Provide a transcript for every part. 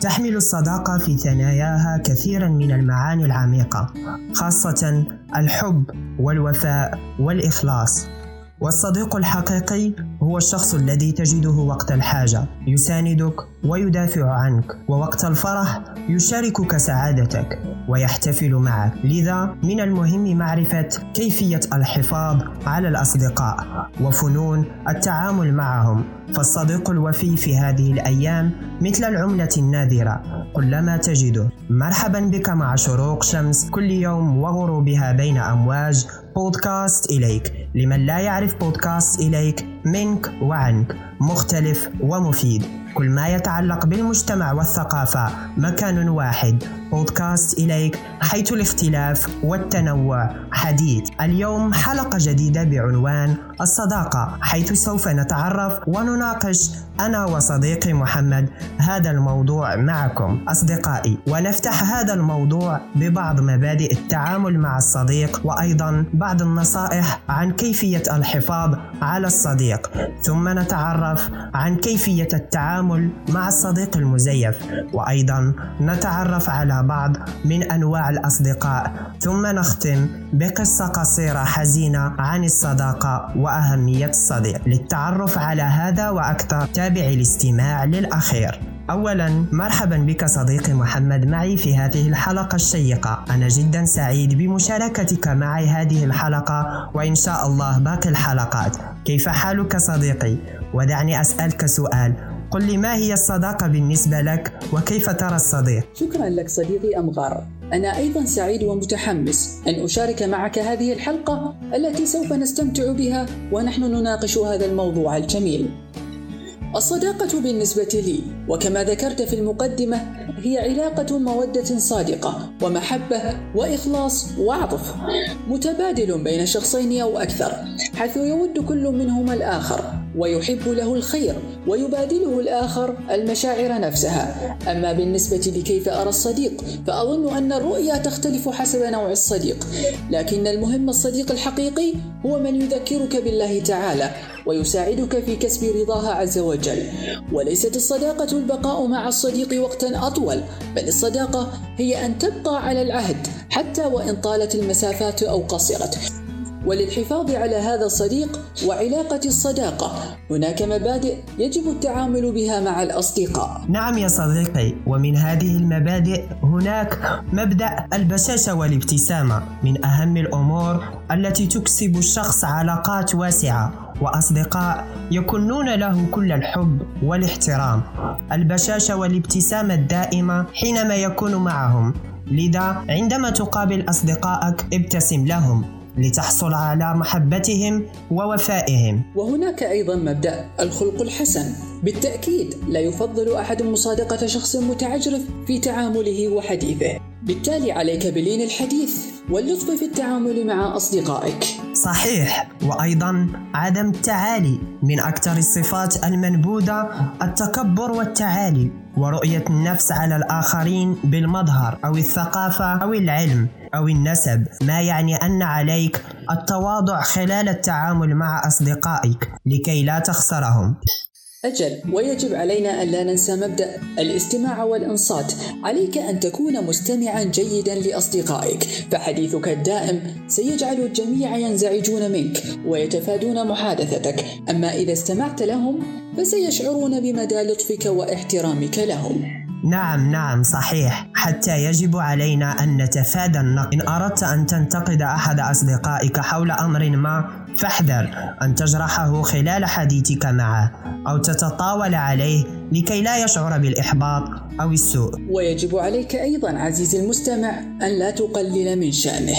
تحمل الصداقة في ثناياها كثيرا من المعاني العميقة خاصة الحب والوفاء والإخلاص. والصديق الحقيقي هو الشخص الذي تجده وقت الحاجة. يساندك ويدافع عنك ووقت الفرح يشاركك سعادتك ويحتفل معك. لذا من المهم معرفة كيفية الحفاظ على الأصدقاء وفنون التعامل معهم. فالصديق الوفي في هذه الأيام مثل العملة النادرة كلما تجده. مرحبا بك مع شروق شمس كل يوم وغروبها بين أمواج بودكاست إليك. لمن لا يعرف بودكاست إليك منك وعنك مختلف ومفيد. كل ما يتعلق بالمجتمع والثقافة مكان واحد. بودكاست إليك حيث الاختلاف والتنوع. حديث. اليوم حلقة جديدة بعنوان الصداقة حيث سوف نتعرف ونناقش أنا وصديقي محمد هذا الموضوع معكم. أصدقائي ونفتح هذا الموضوع ببعض مبادئ التعامل مع الصديق وأيضا بعض النصائح عن كيفية الحفاظ على الصديق. ثم نتعرف عن كيفية التعامل مع الصديق المزيف. وأيضا نتعرف على بعض من أنواع الأصدقاء. ثم نختم بقصة قصيرة حزينة عن الصداقة وأهمية الصديق. للتعرف على هذا وأكثر تابع الاستماع للأخير. أولا مرحبا بك صديقي محمد معي في هذه الحلقة الشيقة. أنا جدا سعيد بمشاركتك معي هذه الحلقة وإن شاء الله باقي الحلقات. كيف حالك صديقي؟ ودعني أسألك سؤال. قل لي ما هي الصداقة بالنسبة لك؟ وكيف ترى الصديق؟ شكرا لك صديقي أمغار. أنا أيضا سعيد ومتحمس أن أشارك معك هذه الحلقة التي سوف نستمتع بها ونحن نناقش هذا الموضوع الجميل. الصداقة بالنسبة لي وكما ذكرت في المقدمة هي علاقة مودة صادقة ومحبة وإخلاص وعطف متبادل بين شخصين أو أكثر حيث يود كل منهما الآخر. ويحب له الخير ويبادله الآخر المشاعر نفسها. أما بالنسبة لكيف أرى الصديق فأظن أن الرؤية تختلف حسب نوع الصديق. لكن المهم الصديق الحقيقي هو من يذكرك بالله تعالى ويساعدك في كسب رضاها عز وجل. وليست الصداقة البقاء مع الصديق وقتا أطول بل الصداقة هي أن تبقى على العهد حتى وإن طالت المسافات أو قصرت. وللحفاظ على هذا الصديق وعلاقة الصداقة. هناك مبادئ يجب التعامل بها مع الأصدقاء. نعم يا صديقي ومن هذه المبادئ هناك مبدأ البشاشة والابتسامة من أهم الأمور التي تكسب الشخص علاقات واسعة وأصدقاء يكنون له كل الحب والاحترام. البشاشة والابتسامة الدائمة حينما يكون معهم. لذا عندما تقابل أصدقائك ابتسم لهم. لتحصل على محبتهم ووفائهم. وهناك أيضا مبدأ الخلق الحسن. بالتأكيد لا يفضل أحد مصادقة شخص متعجرف في تعامله وحديثه. بالتالي عليك بلين الحديث واللطف في التعامل مع أصدقائك. صحيح وأيضا عدم التعالي من أكثر الصفات المنبوذة التكبر والتعالي ورؤية النفس على الآخرين بالمظهر أو الثقافة أو العلم أو النسب ما يعني أن عليك التواضع خلال التعامل مع أصدقائك لكي لا تخسرهم. أجل ويجب علينا أن لا ننسى مبدأ الاستماع والإنصات. عليك أن تكون مستمعا جيدا لأصدقائك. فحديثك الدائم سيجعل الجميع ينزعجون منك ويتفادون محادثتك. أما إذا استمعت لهم فسيشعرون بمدى لطفك واحترامك لهم. نعم نعم صحيح. حتى يجب علينا أن نتفادى النقد. إن أردت أن تنتقد أحد أصدقائك حول أمر ما فاحذر أن تجرحه خلال حديثك معه أو تتطاول عليه لكي لا يشعر بالإحباط أو السوء. ويجب عليك أيضا عزيزي المستمع أن لا تقلل من شأنه.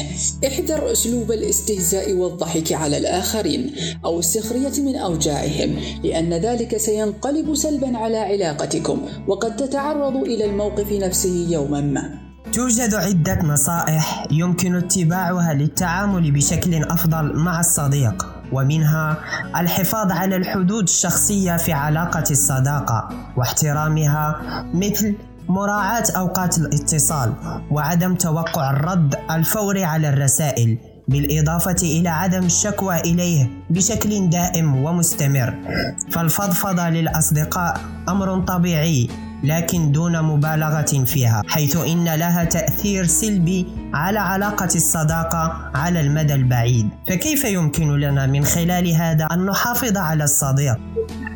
احذر أسلوب الاستهزاء والضحك على الآخرين أو السخرية من أوجاعهم لأن ذلك سينقلب سلبا على علاقتكم وقد تتعرض إلى الموقف نفسه يوما ما. توجد عدة نصائح يمكن اتباعها للتعامل بشكل أفضل مع الصديق ومنها الحفاظ على الحدود الشخصية في علاقة الصداقة واحترامها مثل مراعاة أوقات الاتصال وعدم توقع الرد الفوري على الرسائل بالإضافة إلى عدم الشكوى إليه بشكل دائم ومستمر. فالفضفضة للأصدقاء أمر طبيعي لكن دون مبالغة فيها حيث إن لها تأثير سلبي على علاقة الصداقة على المدى البعيد فكيف يمكن لنا من خلال هذا أن نحافظ على الصديق؟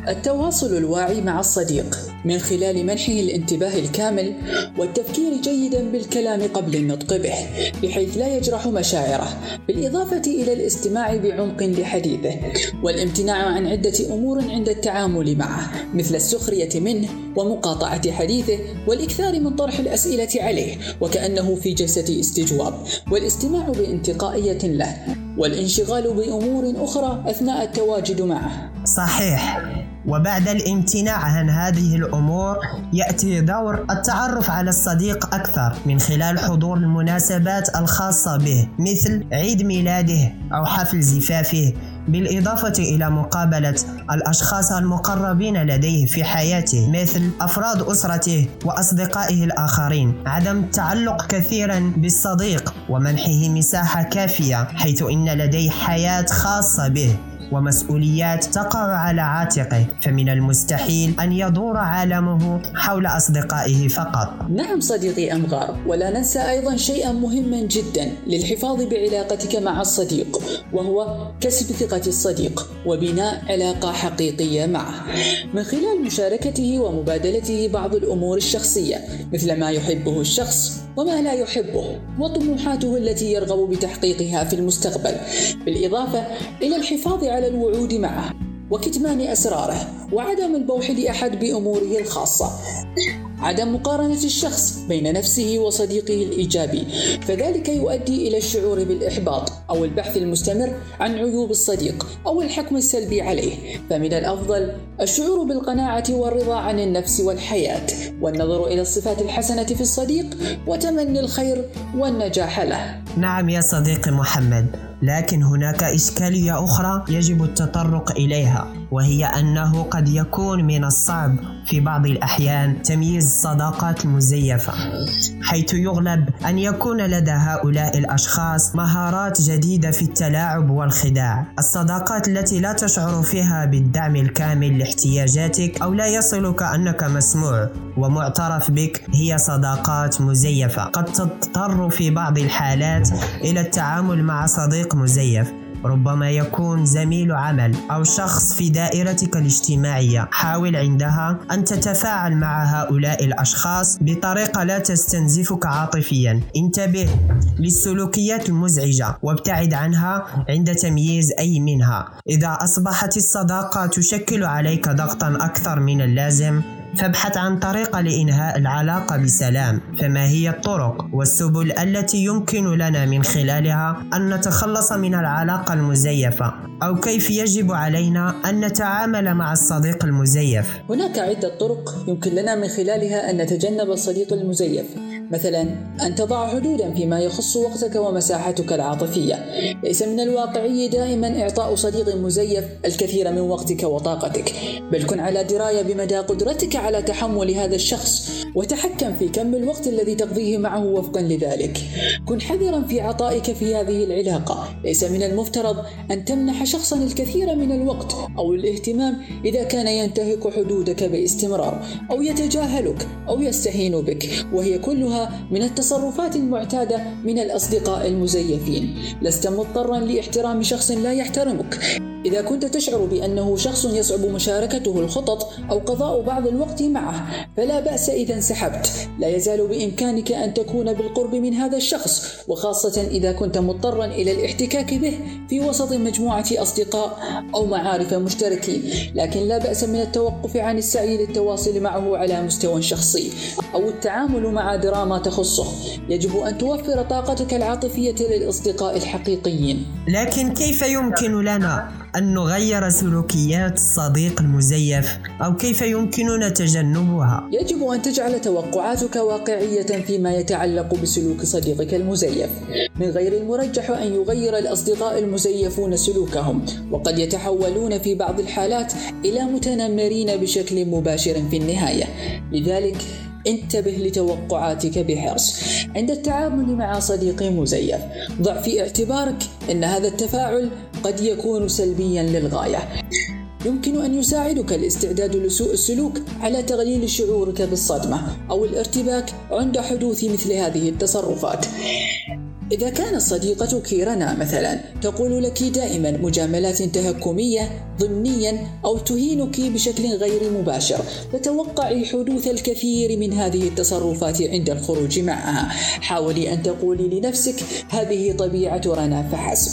التواصل الواعي مع الصديق من خلال منحه الانتباه الكامل والتفكير جيدا بالكلام قبل النطق به بحيث لا يجرح مشاعره بالإضافة إلى الاستماع بعمق لحديثه والامتناع عن عدة أمور عند التعامل معه مثل السخرية منه ومقاطعة حديثه والإكثار من طرح الأسئلة عليه وكأنه في جلسة استجواب والاستماع بانتقائية له والانشغال بأمور أخرى أثناء التواجد معه. صحيح. وبعد الامتناع عن هذه الأمور يأتي دور التعرف على الصديق أكثر من خلال حضور المناسبات الخاصة به مثل عيد ميلاده أو حفل زفافه. بالإضافة إلى مقابلة الأشخاص المقربين لديه في حياته مثل أفراد أسرته وأصدقائه الآخرين عدم التعلق كثيرا بالصديق ومنحه مساحة كافية حيث إن لديه حياة خاصة به. ومسؤوليات تقع على عاتقه فمن المستحيل أن يدور عالمه حول أصدقائه فقط. نعم صديقي أمغار ولا ننسى أيضا شيئا مهما جدا للحفاظ بعلاقتك مع الصديق وهو كسب ثقة الصديق وبناء علاقة حقيقية معه. من خلال مشاركته ومبادلته بعض الأمور الشخصية مثل ما يحبه الشخص وما لا يحبه وطموحاته التي يرغب بتحقيقها في المستقبل بالإضافة إلى الحفاظ على الوعود معه وكتمان أسراره وعدم البوح لأحد بأموره الخاصة. عدم مقارنة الشخص بين نفسه وصديقه الإيجابي. فذلك يؤدي إلى الشعور بالإحباط أو البحث المستمر عن عيوب الصديق أو الحكم السلبي عليه. فمن الأفضل الشعور بالقناعة والرضا عن النفس والحياة والنظر إلى الصفات الحسنة في الصديق وتمني الخير والنجاح له. نعم يا صديقي محمد لكن هناك إشكالية أخرى يجب التطرق إليها وهي أنه قد يكون من الصعب في بعض الأحيان تمييز الصداقات المزيفة حيث يغلب أن يكون لدى هؤلاء الأشخاص مهارات جديدة في التلاعب والخداع. الصداقات التي لا تشعر فيها بالدعم الكامل لاحتياجاتك أو لا يصلك أنك مسموع ومعترف بك هي صداقات مزيفة. قد تضطر في بعض الحالات إلى التعامل مع صديق مزيف. ربما يكون زميل عمل أو شخص في دائرتك الاجتماعية. حاول عندها أن تتفاعل مع هؤلاء الأشخاص بطريقة لا تستنزفك عاطفيا. انتبه للسلوكيات المزعجة وابتعد عنها عند تمييز أي منها. إذا أصبحت الصداقة تشكل عليك ضغطا أكثر من اللازم فابحث عن طريقة لإنهاء العلاقة بسلام فما هي الطرق والسبل التي يمكن لنا من خلالها أن نتخلص من العلاقة المزيفة؟ أو كيف يجب علينا أن نتعامل مع الصديق المزيف؟ هناك عدة طرق يمكن لنا من خلالها أن نتجنب الصديق المزيف. مثلا أن تضع حدودا فيما يخص وقتك ومساحتك العاطفية. ليس من الواقعي دائما إعطاء صديق مزيف الكثير من وقتك وطاقتك. بل كن على دراية بمدى قدرتك على تحمل هذا الشخص وتحكم في كم الوقت الذي تقضيه معه وفقا لذلك. كن حذرا في عطائك في هذه العلاقة. ليس من المفترض أن تمنح شخصا الكثير من الوقت أو الاهتمام إذا كان ينتهك حدودك باستمرار أو يتجاهلك أو يستهين بك وهي كلها من التصرفات المعتادة من الأصدقاء المزيفين. لست مضطرا لاحترام شخص لا يحترمك. إذا كنت تشعر بأنه شخص يصعب مشاركته الخطط أو قضاء بعض الوقت معه فلا بأس إذا انسحبت. لا يزال بإمكانك أن تكون بالقرب من هذا الشخص وخاصة إذا كنت مضطرا إلى الاحتكاك به في وسط مجموعة أصدقاء أو معارف مشتركين. لكن لا بأس من التوقف عن السعي للتواصل معه على مستوى شخصي أو التعامل مع دراما تخصه. يجب أن توفر طاقتك العاطفية للأصدقاء الحقيقيين. لكن كيف يمكن لنا أن نغير سلوكيات الصديق المزيف أو كيف يمكننا تجنبها. يجب أن تجعل توقعاتك واقعية فيما يتعلق بسلوك صديقك المزيف. من غير المرجح أن يغير الأصدقاء المزيفون سلوكهم وقد يتحولون في بعض الحالات إلى متنمرين بشكل مباشر في النهاية. لذلك انتبه لتوقعاتك بحرص عند التعامل مع صديق مزيف. ضع في اعتبارك أن هذا التفاعل قد يكون سلبيا للغاية. يمكن أن يساعدك الاستعداد لسوء السلوك على تقليل شعورك بالصدمة أو الارتباك عند حدوث مثل هذه التصرفات. إذا كانت صديقتك رنا مثلا تقول لك دائما مجاملات تهكمية ضمنيا أو تهينك بشكل غير مباشر. فتوقعي حدوث الكثير من هذه التصرفات عند الخروج معها. حاولي أن تقولي لنفسك هذه طبيعة رنا فحسب.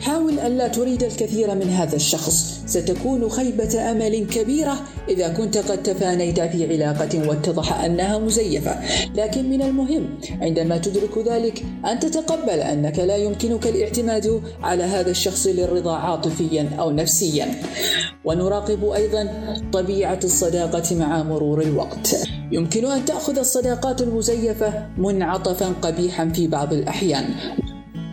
حاول ألا تريد الكثير من هذا الشخص. ستكون خيبة أمل كبيرة إذا كنت قد تفانيت في علاقة واتضح أنها مزيفة. لكن من المهم عندما تدرك ذلك أن تتقبل أنك لا يمكنك الاعتماد على هذا الشخص للرضا عاطفيا أو نفسيا. ونراقب أيضا طبيعة الصداقة مع مرور الوقت. يمكن أن تأخذ الصداقات المزيفة منعطفا قبيحا في بعض الأحيان.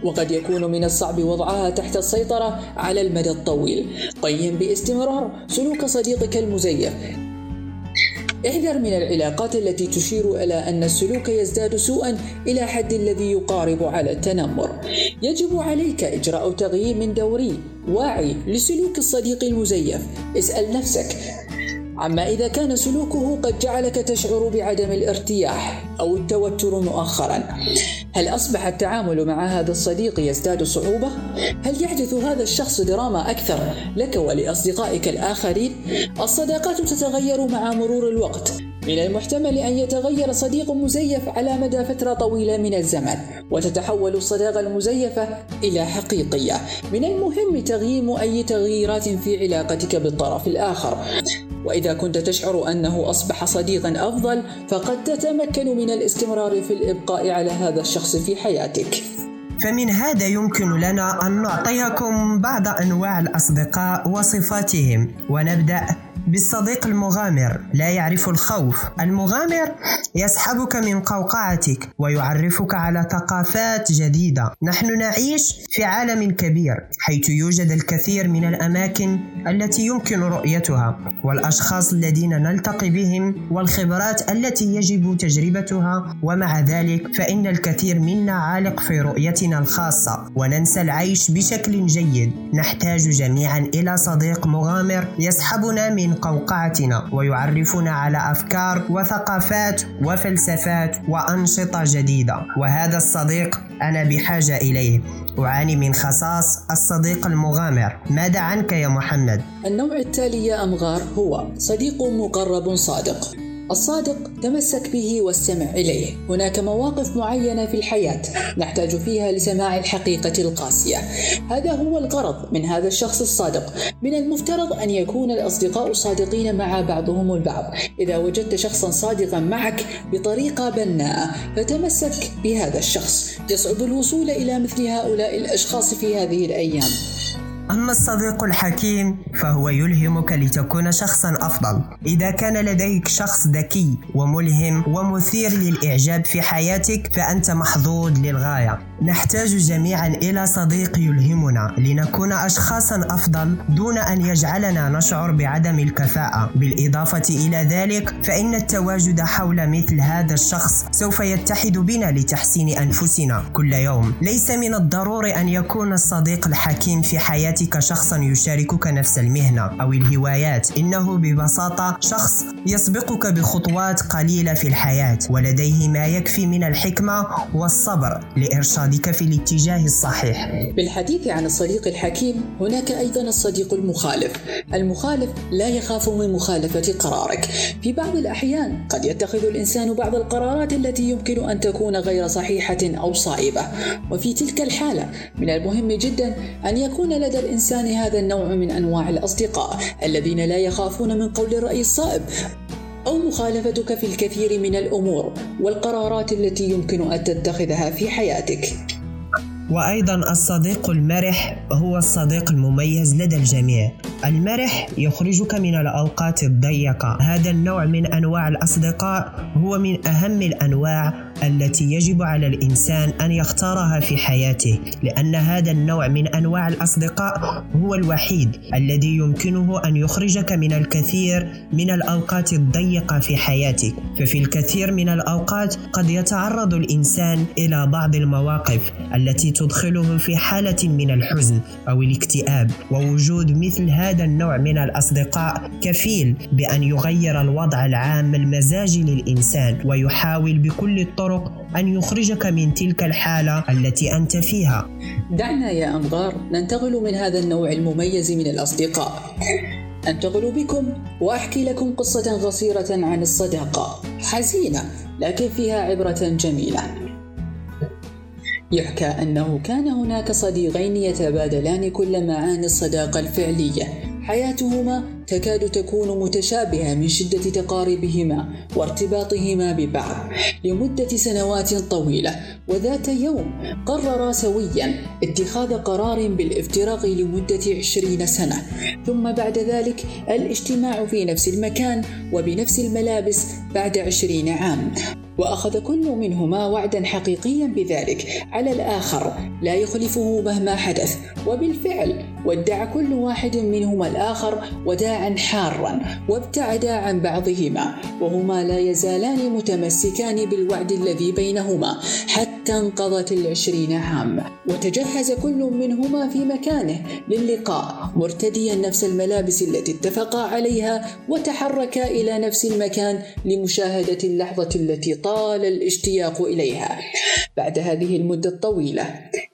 وقد يكون من الصعب وضعها تحت السيطرة على المدى الطويل. قيم باستمرار سلوك صديقك المزيف. احذر من العلاقات التي تشير إلى أن السلوك يزداد سوءا إلى حد الذي يقارب على التنمر. يجب عليك إجراء تغيير دوري واعي لسلوك الصديق المزيف. اسأل نفسك عما إذا كان سلوكه قد جعلك تشعر بعدم الارتياح أو التوتر مؤخرا؟ هل أصبح التعامل مع هذا الصديق يزداد صعوبة؟ هل يحدث هذا الشخص دراما أكثر لك ولأصدقائك الآخرين؟ الصداقات تتغير مع مرور الوقت من المحتمل أن يتغير صديق مزيف على مدى فترة طويلة من الزمن وتتحول الصداقة المزيفة إلى حقيقية من المهم تغييم أي تغييرات في علاقتك بالطرف الآخر وإذا كنت تشعر أنه أصبح صديقا أفضل فقد تتمكن من الاستمرار في الإبقاء على هذا الشخص في حياتك. فمن هذا يمكن لنا أن نعطيكم بعض أنواع الأصدقاء وصفاتهم. ونبدأ بالصديق المغامر. لا يعرف الخوف. المغامر يسحبك من قوقعتك ويعرفك على ثقافات جديدة. نحن نعيش في عالم كبير حيث يوجد الكثير من الأماكن التي يمكن رؤيتها والأشخاص الذين نلتقي بهم والخبرات التي يجب تجربتها. ومع ذلك فإن الكثير منا عالق في رؤيتنا الخاصة. وننسى العيش بشكل جيد. نحتاج جميعا إلى صديق مغامر يسحبنا من قوقعتنا ويعرفنا على أفكار وثقافات وفلسفات وأنشطة جديدة. وهذا الصديق أنا بحاجة إليه. أعاني من خصاص الصديق المغامر. ماذا عنك يا محمد؟ النوع التالي يا أمغار هو صديق مقرب صادق. الصادق تمسك به واستمع إليه. هناك مواقف معينة في الحياة نحتاج فيها لسماع الحقيقة القاسية. هذا هو الغرض من هذا الشخص الصادق. من المفترض أن يكون الأصدقاء صادقين مع بعضهم البعض. إذا وجدت شخصا صادقا معك بطريقة بناءة فتمسك بهذا الشخص. يصعب الوصول إلى مثل هؤلاء الأشخاص في هذه الأيام. أما الصديق الحكيم فهو يلهمك لتكون شخصا أفضل. إذا كان لديك شخص ذكي وملهم ومثير للإعجاب في حياتك فأنت محظوظ للغاية. نحتاج جميعا إلى صديق يلهمنا لنكون أشخاصا أفضل دون أن يجعلنا نشعر بعدم الكفاءة. بالإضافة إلى ذلك فإن التواجد حول مثل هذا الشخص سوف يتحد بنا لتحسين أنفسنا كل يوم. ليس من الضروري أن يكون الصديق الحكيم في حياتك حياتك شخصا يشاركك نفس المهنة أو الهوايات. إنه ببساطة شخص يسبقك بخطوات قليلة في الحياة ولديه ما يكفي من الحكمة والصبر لإرشادك في الاتجاه الصحيح. بالحديث عن الصديق الحكيم هناك أيضا الصديق المخالف. المخالف لا يخاف من مخالفة قرارك. في بعض الأحيان قد يتخذ الإنسان بعض القرارات التي يمكن أن تكون غير صحيحة أو صائبة. وفي تلك الحالة من المهم جدا أن يكون لدى الإنسان هذا النوع من أنواع الأصدقاء الذين لا يخافون من قول الرأي الصائب أو مخالفتك في الكثير من الأمور والقرارات التي يمكن أن تتخذها في حياتك. وأيضا الصديق المرح هو الصديق المميز لدى الجميع المرح يخرجك من الأوقات الضيقة هذا النوع من أنواع الأصدقاء هو من أهم الأنواع التي يجب على الإنسان أن يختارها في حياته لأن هذا النوع من أنواع الأصدقاء هو الوحيد الذي يمكنه أن يخرجك من الكثير من الأوقات الضيقة في حياتك. ففي الكثير من الأوقات قد يتعرض الإنسان إلى بعض المواقف التي تدخله في حالة من الحزن أو الاكتئاب ووجود مثل هذا النوع من الأصدقاء كفيل بأن يغير الوضع العام المزاجي للإنسان ويحاول بكل الطرق أن يخرجك من تلك الحالة التي أنت فيها. دعنا يا أنظار ننتقل من هذا النوع المميز من الأصدقاء. أنتقل بكم وأحكي لكم قصة قصيرة عن الصداقة. حزينة لكن فيها عبرة جميلة. يحكى أنه كان هناك صديقين يتبادلان كل معاني الصداقة الفعلية. حياتهما تكاد تكون متشابهة من شدة تقاربهما وارتباطهما ببعض لمدة سنوات طويلة وذات يوم قررا سويا اتخاذ قرار بالافتراق لمدة عشرين سنة. ثم بعد ذلك الاجتماع في نفس المكان وبنفس الملابس بعد عشرين عام. وأخذ كل منهما وعدا حقيقيا بذلك. على الآخر لا يخلفه مهما حدث وبالفعل ودع كل واحد منهما الآخر وداعا حارا وابتعدا عن بعضهما وهما لا يزالان متمسكان بالوعد الذي بينهما حتى انقضت العشرين عام. وتجهز كل منهما في مكانه للقاء مرتديا نفس الملابس التي اتفقا عليها وتحركا إلى نفس المكان لمشاهدة اللحظة التي طال الاشتياق إليها. بعد هذه المدة الطويلة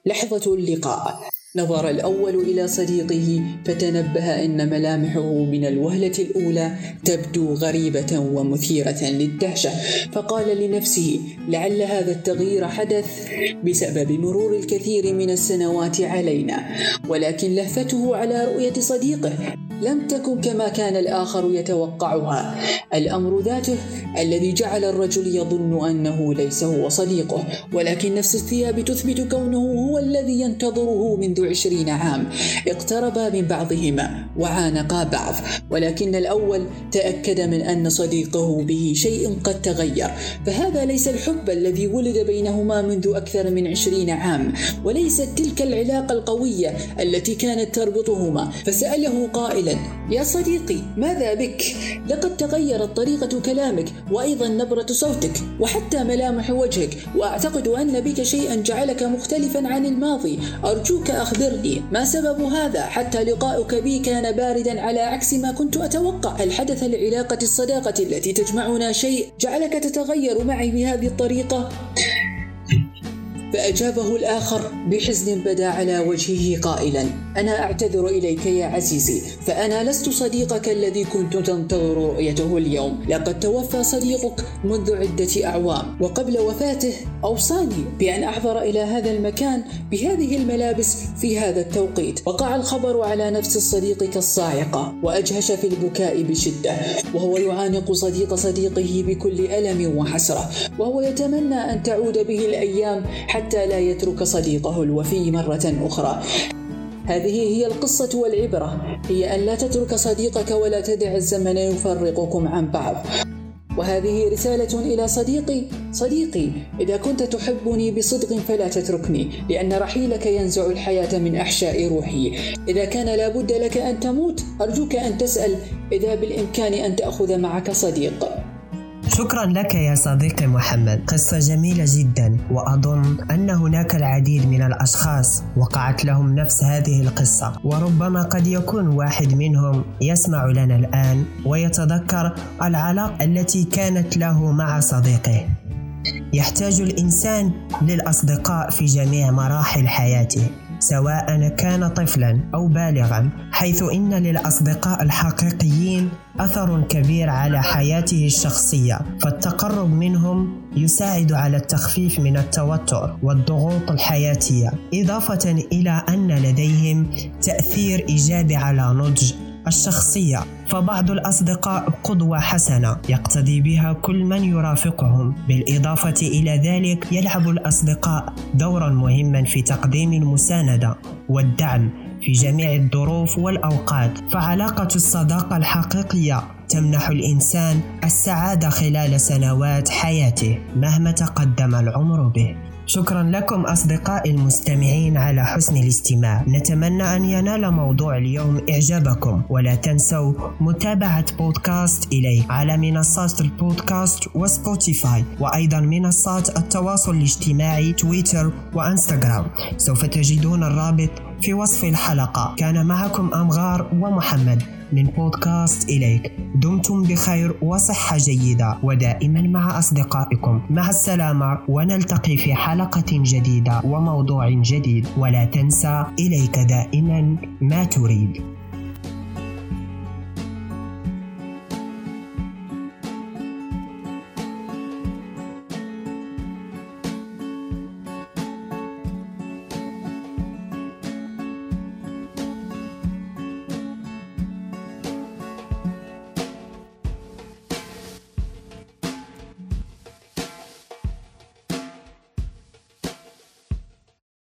لحظة اللقاء. نظر الأول إلى صديقه فتنبه أن ملامحه من الوهلة الأولى تبدو غريبة ومثيرة للدهشة. فقال لنفسه لعل هذا التغيير حدث بسبب مرور الكثير من السنوات علينا ولكن لهفته على رؤية صديقه. لم تكن كما كان الآخر يتوقعها. الأمر ذاته الذي جعل الرجل يظن أنه ليس هو صديقه ولكن نفس الثياب تثبت كونه هو الذي ينتظره منذ عشرين عام. اقتربا من بعضهما وعانقا بعض. ولكن الأول تأكد من أن صديقه به شيء قد تغير. فهذا ليس الحب الذي ولد بينهما منذ أكثر من عشرين عام وليست تلك العلاقة القوية التي كانت تربطهما. فسأله قائلا يا صديقي ماذا بك؟ لقد تغيرت طريقة كلامك وأيضا نبرة صوتك وحتى ملامح وجهك وأعتقد أن بك شيئا جعلك مختلفا عن الماضي أرجوك أخبرني ما سبب هذا حتى لقاؤك بي كان باردا على عكس ما كنت أتوقع هل حدث لعلاقة الصداقة التي تجمعنا شيء جعلك تتغير معي بهذه الطريقة؟ فأجابه الآخر بحزن بدا على وجهه قائلا أنا أعتذر إليك يا عزيزي فأنا لست صديقك الذي كنت تنتظر رؤيته اليوم. لقد توفى صديقك منذ عدة أعوام وقبل وفاته أوصاني بأن أحضر إلى هذا المكان بهذه الملابس في هذا التوقيت. وقع الخبر على نفس الصديق كالصاعقة وأجهش في البكاء بشدة وهو يعانق صديق صديقه بكل ألم وحسرة وهو يتمنى أن تعود به الأيام حتى لا يترك صديقه الوفي مرة أخرى. هذه هي القصة والعبرة. هي أن لا تترك صديقك ولا تدع الزمن يفرقكم عن بعض. وهذه رسالة إلى صديقي. صديقي إذا كنت تحبني بصدق فلا تتركني لأن رحيلك ينزع الحياة من أحشاء روحي. إذا كان لابد لك أن تموت أرجوك أن تسأل إذا بالإمكان أن تأخذ معك صديق. شكرا لك يا صديقي محمد. قصة جميلة جدا وأظن أن هناك العديد من الأشخاص وقعت لهم نفس هذه القصة. وربما قد يكون واحد منهم يسمع لنا الآن ويتذكر العلاقة التي كانت له مع صديقه. يحتاج الإنسان للأصدقاء في جميع مراحل حياته. سواء كان طفلا أو بالغا حيث إن للأصدقاء الحقيقيين أثر كبير على حياته الشخصية فالتقرب منهم يساعد على التخفيف من التوتر والضغوط الحياتية إضافة إلى أن لديهم تأثير إيجابي على نضج الشخصية فبعض الأصدقاء قدوة حسنة يقتدي بها كل من يرافقهم. بالإضافة إلى ذلك يلعب الأصدقاء دورا مهما في تقديم المساندة والدعم في جميع الظروف والأوقات. فعلاقة الصداقة الحقيقية تمنح الإنسان السعادة خلال سنوات حياته مهما تقدم العمر به. شكرا لكم أصدقائي المستمعين على حسن الاستماع. نتمنى أن ينال موضوع اليوم إعجابكم. ولا تنسوا متابعة بودكاست إلي على منصات البودكاست وسبوتيفاي وأيضا منصات التواصل الاجتماعي تويتر وإنستغرام. سوف تجدون الرابط في وصف الحلقة. كان معكم أمغار ومحمد من بودكاست إليك. دمتم بخير وصحة جيدة. ودائما مع أصدقائكم. مع السلامة. ونلتقي في حلقة جديدة وموضوع جديد. ولا تنسى إليك دائما ما تريد.